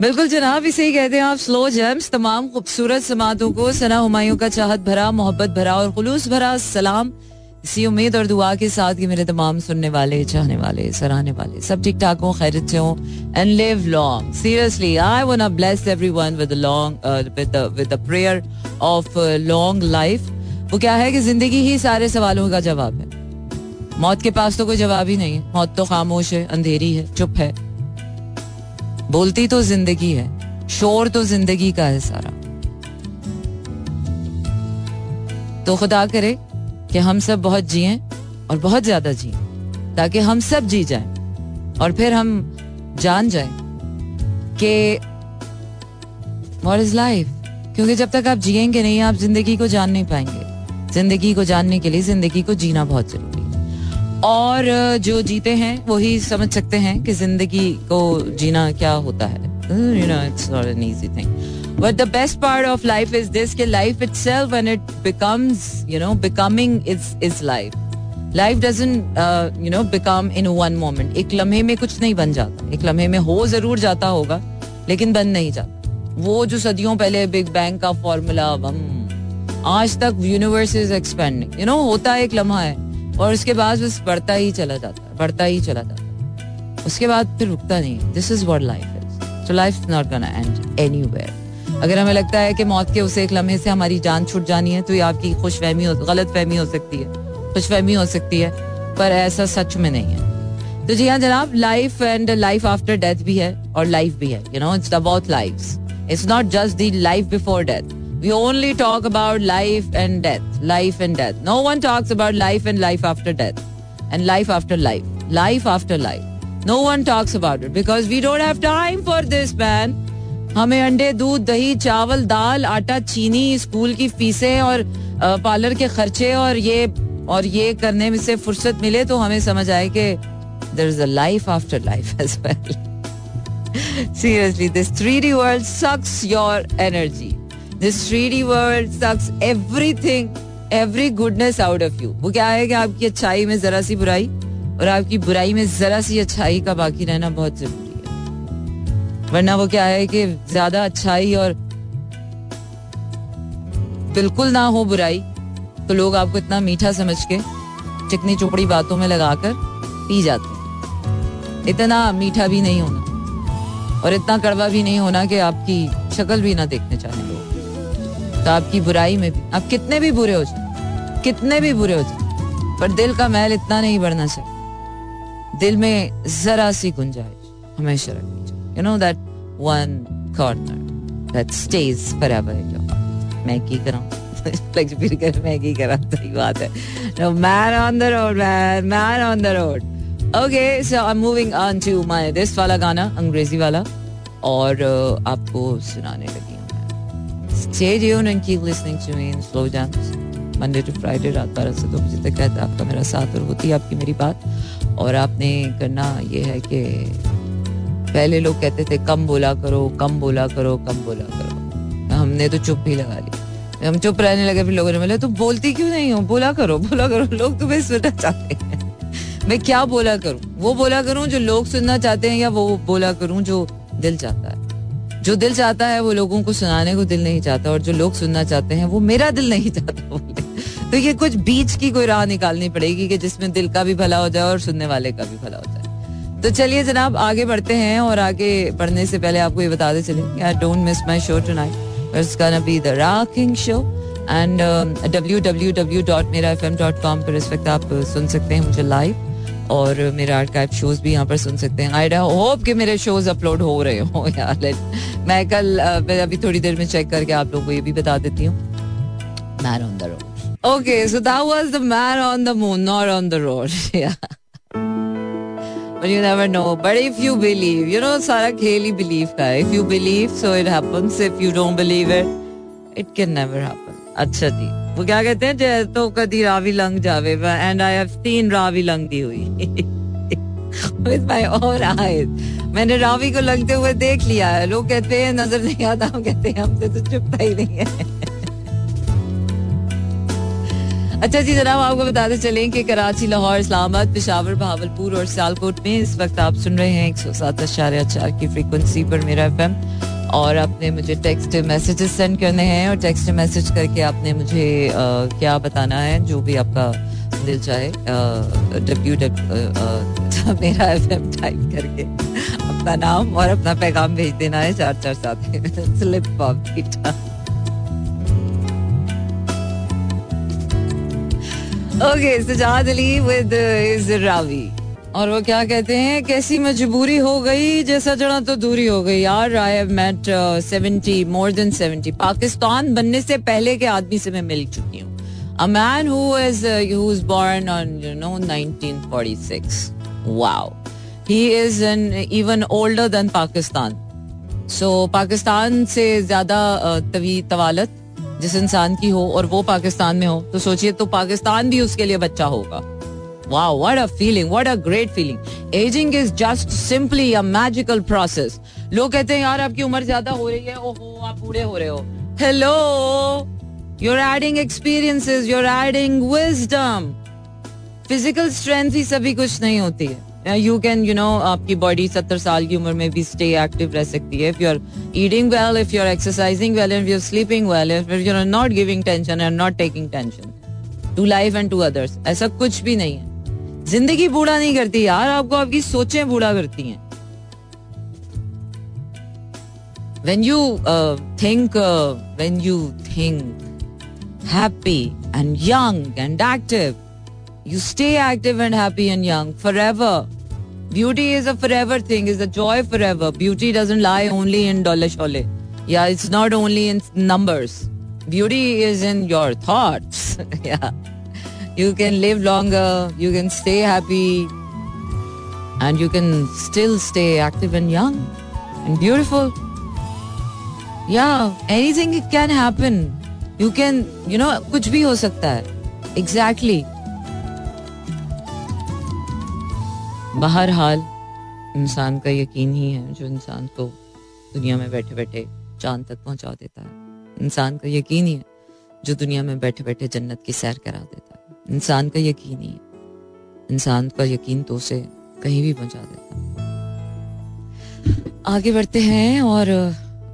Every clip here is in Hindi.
बिल्कुल जनाब, इसे ही कहते हैं आप स्लो जेम्स तमाम खूबसूरत समातों को, सना हुमायूं का चाहत भरा, मोहब्बत भरा और खुलूस भरा सलाम। इसी उम्मीद और दुआ के साथ कि मेरे तमाम सुनने वाले, चाहने वाले, सराहने वाले, सब ठीक ठाक हो, खैरियत से हो and live long seriously I want to bless everyone with long with prayer of long life वो क्या है कि ज़िंदगी ही सारे सवालों का जवाब है। मौत के पास तो कोई जवाब ही नहीं है। मौत तो खामोश है, अंधेरी है, चुप है। बोलती तो ज़िंदगी है, शोर तो ज़िंदगी का है सारा। तो खुदा करे कि हम सब बहुत जिए और बहुत ज़्यादा जिए, ताकि हम सब जी जाएँ और फिर हम जान जाएँ कि व्हाट इज़ लाइफ क्योंकि जब तक आप जिएँगे नहीं, आप ज़िंदगी को जान नहीं पाएँगे। ज़िंदगी को जानने के लिए ज़िंदगी को जीना बहुत ज़रूरी और जो जीते हैं वही समझ सकते हैं कि ज़िंदगी को जीना क्या होता है। You know it's not an easy thing But the best part of life is this कि itself when it becomes, you know, becoming is is life. Life doesn't, uh, you know, become in one moment. एक लम्हे में कुछ नहीं बन जाता। एक लम्हे में हो ज़रूर जाता होगा लेकिन बन नहीं जाता। वो जो सदियों पहले बिग बैंग का फॉर्मूला आज तक universe is expanding you know होता एक लम्हा है। और उसके बाद बस बढ़ता ही चला जाता है, बढ़ता ही चला जाता है। उसके बाद फिर रुकता नहीं this is what life is life not gonna end anywhere अगर हमें लगता है कि मौत के उस एक लम्हे से हमारी जान छूट जानी है तो ये आपकी खुश फहमी गलत फहमी हो सकती है। खुश फहमी हो सकती है, पर ऐसा सच में नहीं है। तो जी हाँ जनाब life and life after death भी है और लाइफ भी है you know it's about life it's not just the life before death We only talk about life and death, life and death. No one talks about life and life after death, and life after life, life after life. No one talks about it because we don't have time for this, man. हमें अंडे दूध दही चावल दाल आटा चीनी स्कूल की फीसें और पार्लर के खर्चे और ये और ये करने में से फुर्सत मिले तो हमें समझ आए कि there is a life after life as well seriously this three D world sucks your energy this three world sucks everything every goodness out of you वो क्या है कि आपकी अच्छाई में जरा सी बुराई और आपकी बुराई में जरा सी अच्छाई का बाकी रहना बहुत ज़रूरी है। वरना वो क्या है कि ज़्यादा अच्छाई और बिल्कुल ना हो बुराई तो लोग आपको इतना मीठा समझ के चिकनी चुपड़ी बातों में लगाकर पी जाते हैं। इतना मीठा भी नहीं होना और इतना कड़वा भी नहीं होना कि आपकी शक्ल भी ना देखने चाहे। तो आपकी बुराई में भी। आप कितने भी बुरे हो जाए कितने भी बुरे हो जाए पर दिल का महल इतना नहीं बढ़ना चाहिए। दिल में जरा सी गुंजाइश हमेशा you know that one corner that stage पर मैं की कर अंग्रेज़ी वाला, और uh, आपको सुनाने लगे। Tuned and keep listening to me in slow jams. Monday to Friday रात बारह से दो बजे तक रहता आपका मेरा साथ और होती है आपकी मेरी बात और आपने करना ये है कि पहले लोग कहते थे कम बोला करो कम बोला करो कम बोला करो हमने तो चुप ही लगा ली हम चुप रहने लगे फिर लोगों ने बोला तू बोलती क्यों नहीं हो बोला करो बोला करो लोग तुम्हें सुनना चाहते हैं मैं क्या बोला करूँ वो बोला करूँ जो लोग सुनना चाहते हैं या वो बोला करूँ जो दिल चाहता है जो दिल चाहता है वो लोगों को सुनाने को दिल नहीं चाहता और जो लोग सुनना चाहते हैं वो मेरा दिल नहीं चाहता तो ये कुछ बीच की कोई राह निकालनी पड़ेगी कि जिसमें दिल का भी भला हो जाए और सुनने वाले का भी भला हो जाए। तो चलिए जनाब, आगे बढ़ते हैं और आगे बढ़ने से पहले आपको ये बता दे चले don't miss my show it's gonna be the rocking show and www.meraFM.com पर इस वक्त आप सुन सकते हैं मुझे लाइव और मेरे आर्काइव शोज़ भी यहाँ पर सुन सकते हैं। आई होप कि मेरे शोज़ अपलोड हो रहे हो यार। मैं कल मैं अभी थोड़ी देर में चेक करके आप लोगों को ये भी बता देती हूँ man on the road okay so that was the man on the moon not on the road या but you never know. But if you believe, you know, सारा खेल ही believe का है. If you believe, so it happens. If you don't believe it, it can never happen. अच्छा जी वो क्या कहते हैं जय तो कदी रावी लंग जावे and I have seen Ravi लंगती हुई with my own eyes. मैंने रावी को लगते हुए देख लिया है। लोग कहते हैं नज़र नहीं आता। हम कहते हैं हमसे तो चुपता ही नहीं है। अच्छा जी जनाब आपको बताते चलें कि कराची लाहौर इस्लामाबाद पिशावर भावलपुर और सियालकोट में इस वक्त आप सुन रहे हैं एक सौ सात अशार्य चार की फ्रीक्वेंसी पर मेरा एफ़ और आपने मुझे टेक्स्ट मैसेजेस सेंड करने हैं और टेक्स्ट मैसेज करके आपने मुझे आ, क्या बताना है जो भी आपका दिल चाहे डब्ल्यू मेरा एफ़ एम टाइप करके अपना नाम और अपना पैगाम भेज देना है चार चार साथ slip okay Sajjad Ali with is Ravi और वो क्या कहते हैं, कैसी मजबूरी हो गई, जैसा जड़ा तो दूरी हो गई। यार I have met seventy more than seventy Pakistan बनने से पहले के आदमी से मैं मिल चुकी हूँ। A man who is who is born on you know 1946 wow he is an even older than Pakistan so Pakistan से ज़्यादा uh, तवी तवालत जिस इंसान की हो और वो पाकिस्तान में हो तो सोचिए तो पाकिस्तान भी उसके लिए बच्चा होगा। Wow what a feeling what a great feeling ageing is just simply a magical process लोग कहते हैं यार आपकी उम्र ज़्यादा हो रही है ओहो आप बूढ़े हो रहे हो. Hello you are adding experiences you are adding wisdom physical strength ही सभी कुछ नहीं होती है। यू कैन यू नो आपकी बॉडी सत्तर साल की उम्र में भी स्टे एक्टिव रह सकती है। If you are well if you are exercising well if you are sleeping well if you are not giving tension and not taking tension to life and to others ऐसा कुछ भी नहीं है। ज़िंदगी बूढ़ा नहीं करती यार, आपको आपकी सोचें बूढ़ा करती हैं। When you think when you think happy and young and active. You stay active and happy and young forever. Beauty is a forever thing is a joy forever. Beauty doesn't lie only in dollar shole. Yeah it's not only in numbers. Beauty is in your thoughts. Yeah. You can live longer, you can stay happy, and you can still stay active and young and beautiful. Yeah, anything can happen. You can you know कुछ भी हो सकता है। Exactly Exactly. बहरहाल, इंसान का यकीन ही है, जो इंसान को दुनिया में बैठे बैठे चाँद तक पहुँचा देता है। इंसान का यकीन ही है, जो दुनिया में बैठे बैठे जन्नत की सैर करा देता है। इंसान का यकीन ही है। इंसान का यकीन तो उसे कहीं भी पहुँचा देता है। आगे बढ़ते हैं और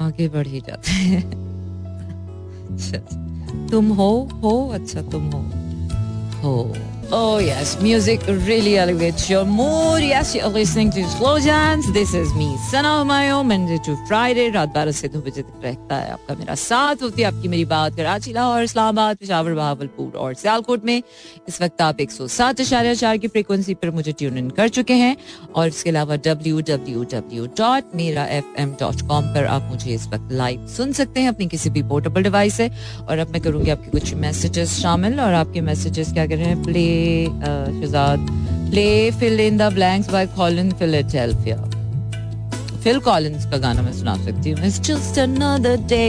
आगे बढ़ ही जाते हैं। अच्छा, तुम हो हो अच्छा तुम हो। हो। Oh yes, music really elevates your mood. Yes, you're listening to Slow Jams. This is me, Sana Humayun, Monday to Friday. रात बारह से दो बजे तक रहता है आपका मेरा साथ होती है आपकी मेरी बात कराची लाहौर इस्लामाबाद पिशावर बहावलपुर और सियालकोट में इस वक्त आप एक सौ सात इशारे चार की फ्रिक्वेंसी पर मुझे ट्यून इन कर चुके हैं और इसके अलावा W W W dot Mera F M dot com पर आप मुझे इस वक्त लाइव सुन सकते हैं अपनी किसी भी पोर्टेबल डिवाइस से और अब मैं करूँगी आपके कुछ मैसेजेस शामिल और आपके मैसेजेस क्या कर रहे हैं play Shahzad play fill in the blanks by Colin Philadelphia Phil Collins का गाना मैं सुना सकती हूँ. इट्स जस्ट अनदर डे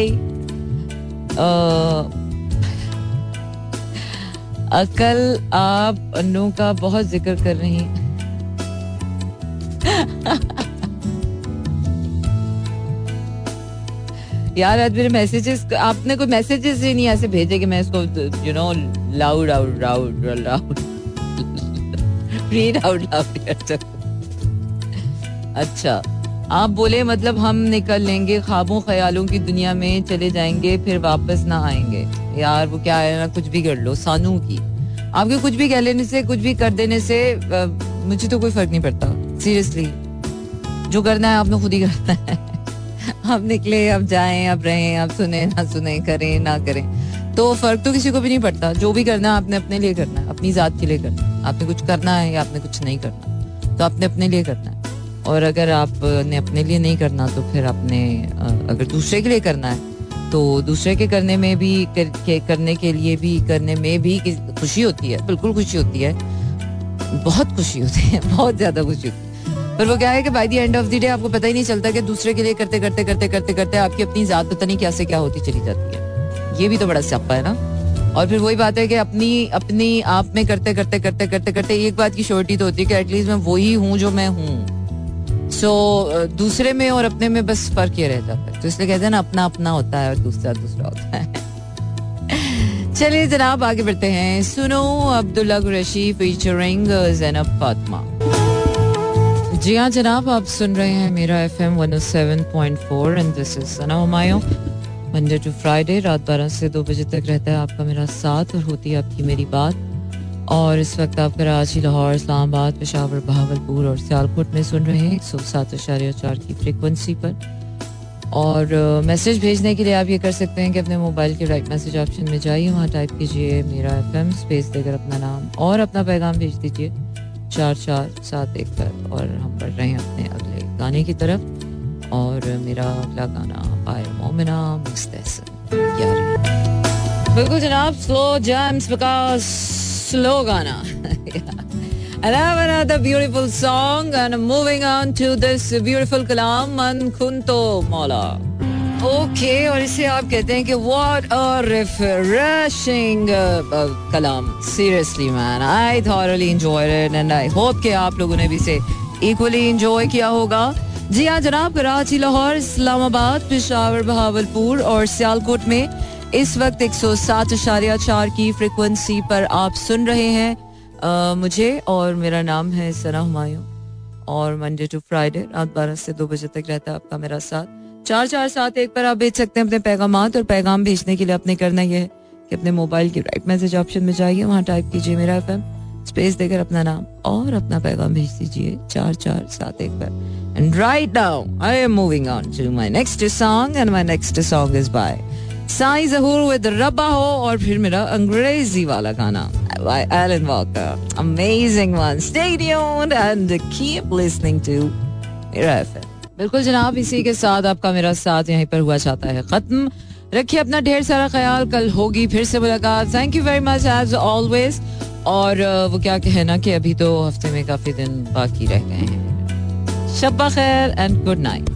अकल आप अनु का बहुत ज़िक्र कर रही यार, आज मेरे मैसेजेस आपने कोई मैसेजेस ही नहीं ऐसे भेजे कि मैं इसको you know loud out loud loud read out loud अच्छा आप बोले मतलब हम निकल लेंगे, ख्वाबों, ख्यालों की दुनिया में चले जाएँगे, फिर वापस ना आएँगे। यार, वो क्या है ना, कुछ भी कर लो, सानू की। आपके कुछ भी कह लेने से, कुछ भी कर देने से मुझे तो कोई फ़र्क नहीं पड़ता सीरियसली जो करना है, आपने खुद ही करना है। अब निकले अब जाए अब रहें अब सुने ना सुने करें ना करें। तो फ़र्क तो किसी को भी नहीं पड़ता। जो भी करना है आपने अपने लिए करना है। अपनी जात के लिए करना है। आपने कुछ करना है या आपने कुछ नहीं करना तो आपने अपने लिए करना है। और अगर आपने अपने लिए नहीं करना तो फिर आपने अगर दूसरे के लिए करना है तो दूसरे के करने में भी कर, के, करने के लिए भी करने में भी खुशी होती है। बिल्कुल खुशी होती है। बहुत खुशी होती है। बहुत ज़्यादा खुशी होती है। पर वो क्या है कि by the end of the day आपको पता ही नहीं चलता कि दूसरे के लिए करते करते करते करते करते आपकी अपनी जात पता नहीं क्या से क्या होती चली जाती है। ये भी तो बड़ा सप्पा है ना? और फिर वही बात है कि अपनी अपनी आप में करते करते करते करते करते एक बात की श्योरिटी तो होती है कि एटलीस्ट मैं वही हूँ जो मैं हूँ। सो so, दूसरे में और अपने में बस फ़र्क ये रह जाता है। तो इसलिए कहते हैं ना अपना अपना होता है और दूसरा दूसरा होता है। चलिए जनाब आगे बढ़ते हैं। सुनो अब्दुल्ला कुरैशी फीचरिंग जैनब फातिमा जी हाँ जनाब, आप सुन रहे हैं मेरा F M one seven point four and this is Sana Humayun Monday to Friday रात बारह से दो बजे तक रहता है आपका मेरा साथ और होती है आपकी मेरी बात। और इस वक्त आप कराची, लाहौर, इस्लामाबाद, पेशावर बहावलपुर और सियालकोट में सुन रहे हैं एक सौ सात अशारिया चार की फ्रिक्वेंसी पर। और मैसेज भेजने के लिए आप ये कर सकते हैं कि अपने मोबाइल के राइट मैसेज ऑप्शन में जाइए, वहाँ टाइप कीजिए मेरा एफ़ एम स्पेस देकर अपना नाम और अपना पैगाम भेज दीजिए। चार चार सात एक पर और हम बढ़ रहे हैं अपने अगले गाने की तरफ़। और मेरा अगला गाना पाए मोमिना मुस्तहसन बिल्कुल जनाब स्लो जैम्स बिकॉज़ स्लो गाना। I another beautiful song and moving on to this beautiful kalam Man Kunto. Okay और इसे आप कहते हैं कि what a refreshing Kalam. Seriously man I thoroughly enjoyed it and I hope कि आप लोगों ने भी इसे इक्वली एंजॉय किया होगा। जी हाँ जनाब कराची लाहौर इस्लामाबाद पिशावर बहावलपुर और सियालकोट में इस वक्त एक सौ सात अशारिया चार की फ्रिक्वेंसी पर आप सुन रहे हैं uh, मुझे और मेरा नाम है सना हुमायूं और मंडे टू फ्राइडे रात बारह से दो बजे तक रहता है आपका मेरा साथ। चार चार सात एक पर आप भेज सकते हैं अपने पैगाम और पैगाम भेजने के लिए अपने करना यह है कि अपने मोबाइल के राइट मैसेज ऑप्शन में जाइए, वहाँ टाइप कीजिए मेरा एफएम स्पेस देकर अपना नाम और अपना पैगाम भेज दीजिए चार चार सात एक पर and right now I am moving on to my next song and my next song is by Sai Zahoor with रब्बा हो और फिर मेरा अंग्रेज़ी वाला गाना by Alan Walker. Amazing one. Stay tuned and keep listening to Mira FM. बिल्कुल जनाब, इसी के साथ आपका मेरा साथ यहीं पर हुआ चाहता है। खत्म। रखिए अपना ढेर सारा ख्याल, कल होगी फिर से मुलाकात। Thank you very much as always और वो क्या कहना कि अभी तो हफ़्ते में काफ़ी दिन बाकी रह गए हैं। शब्बा खैर एंड गुड नाइट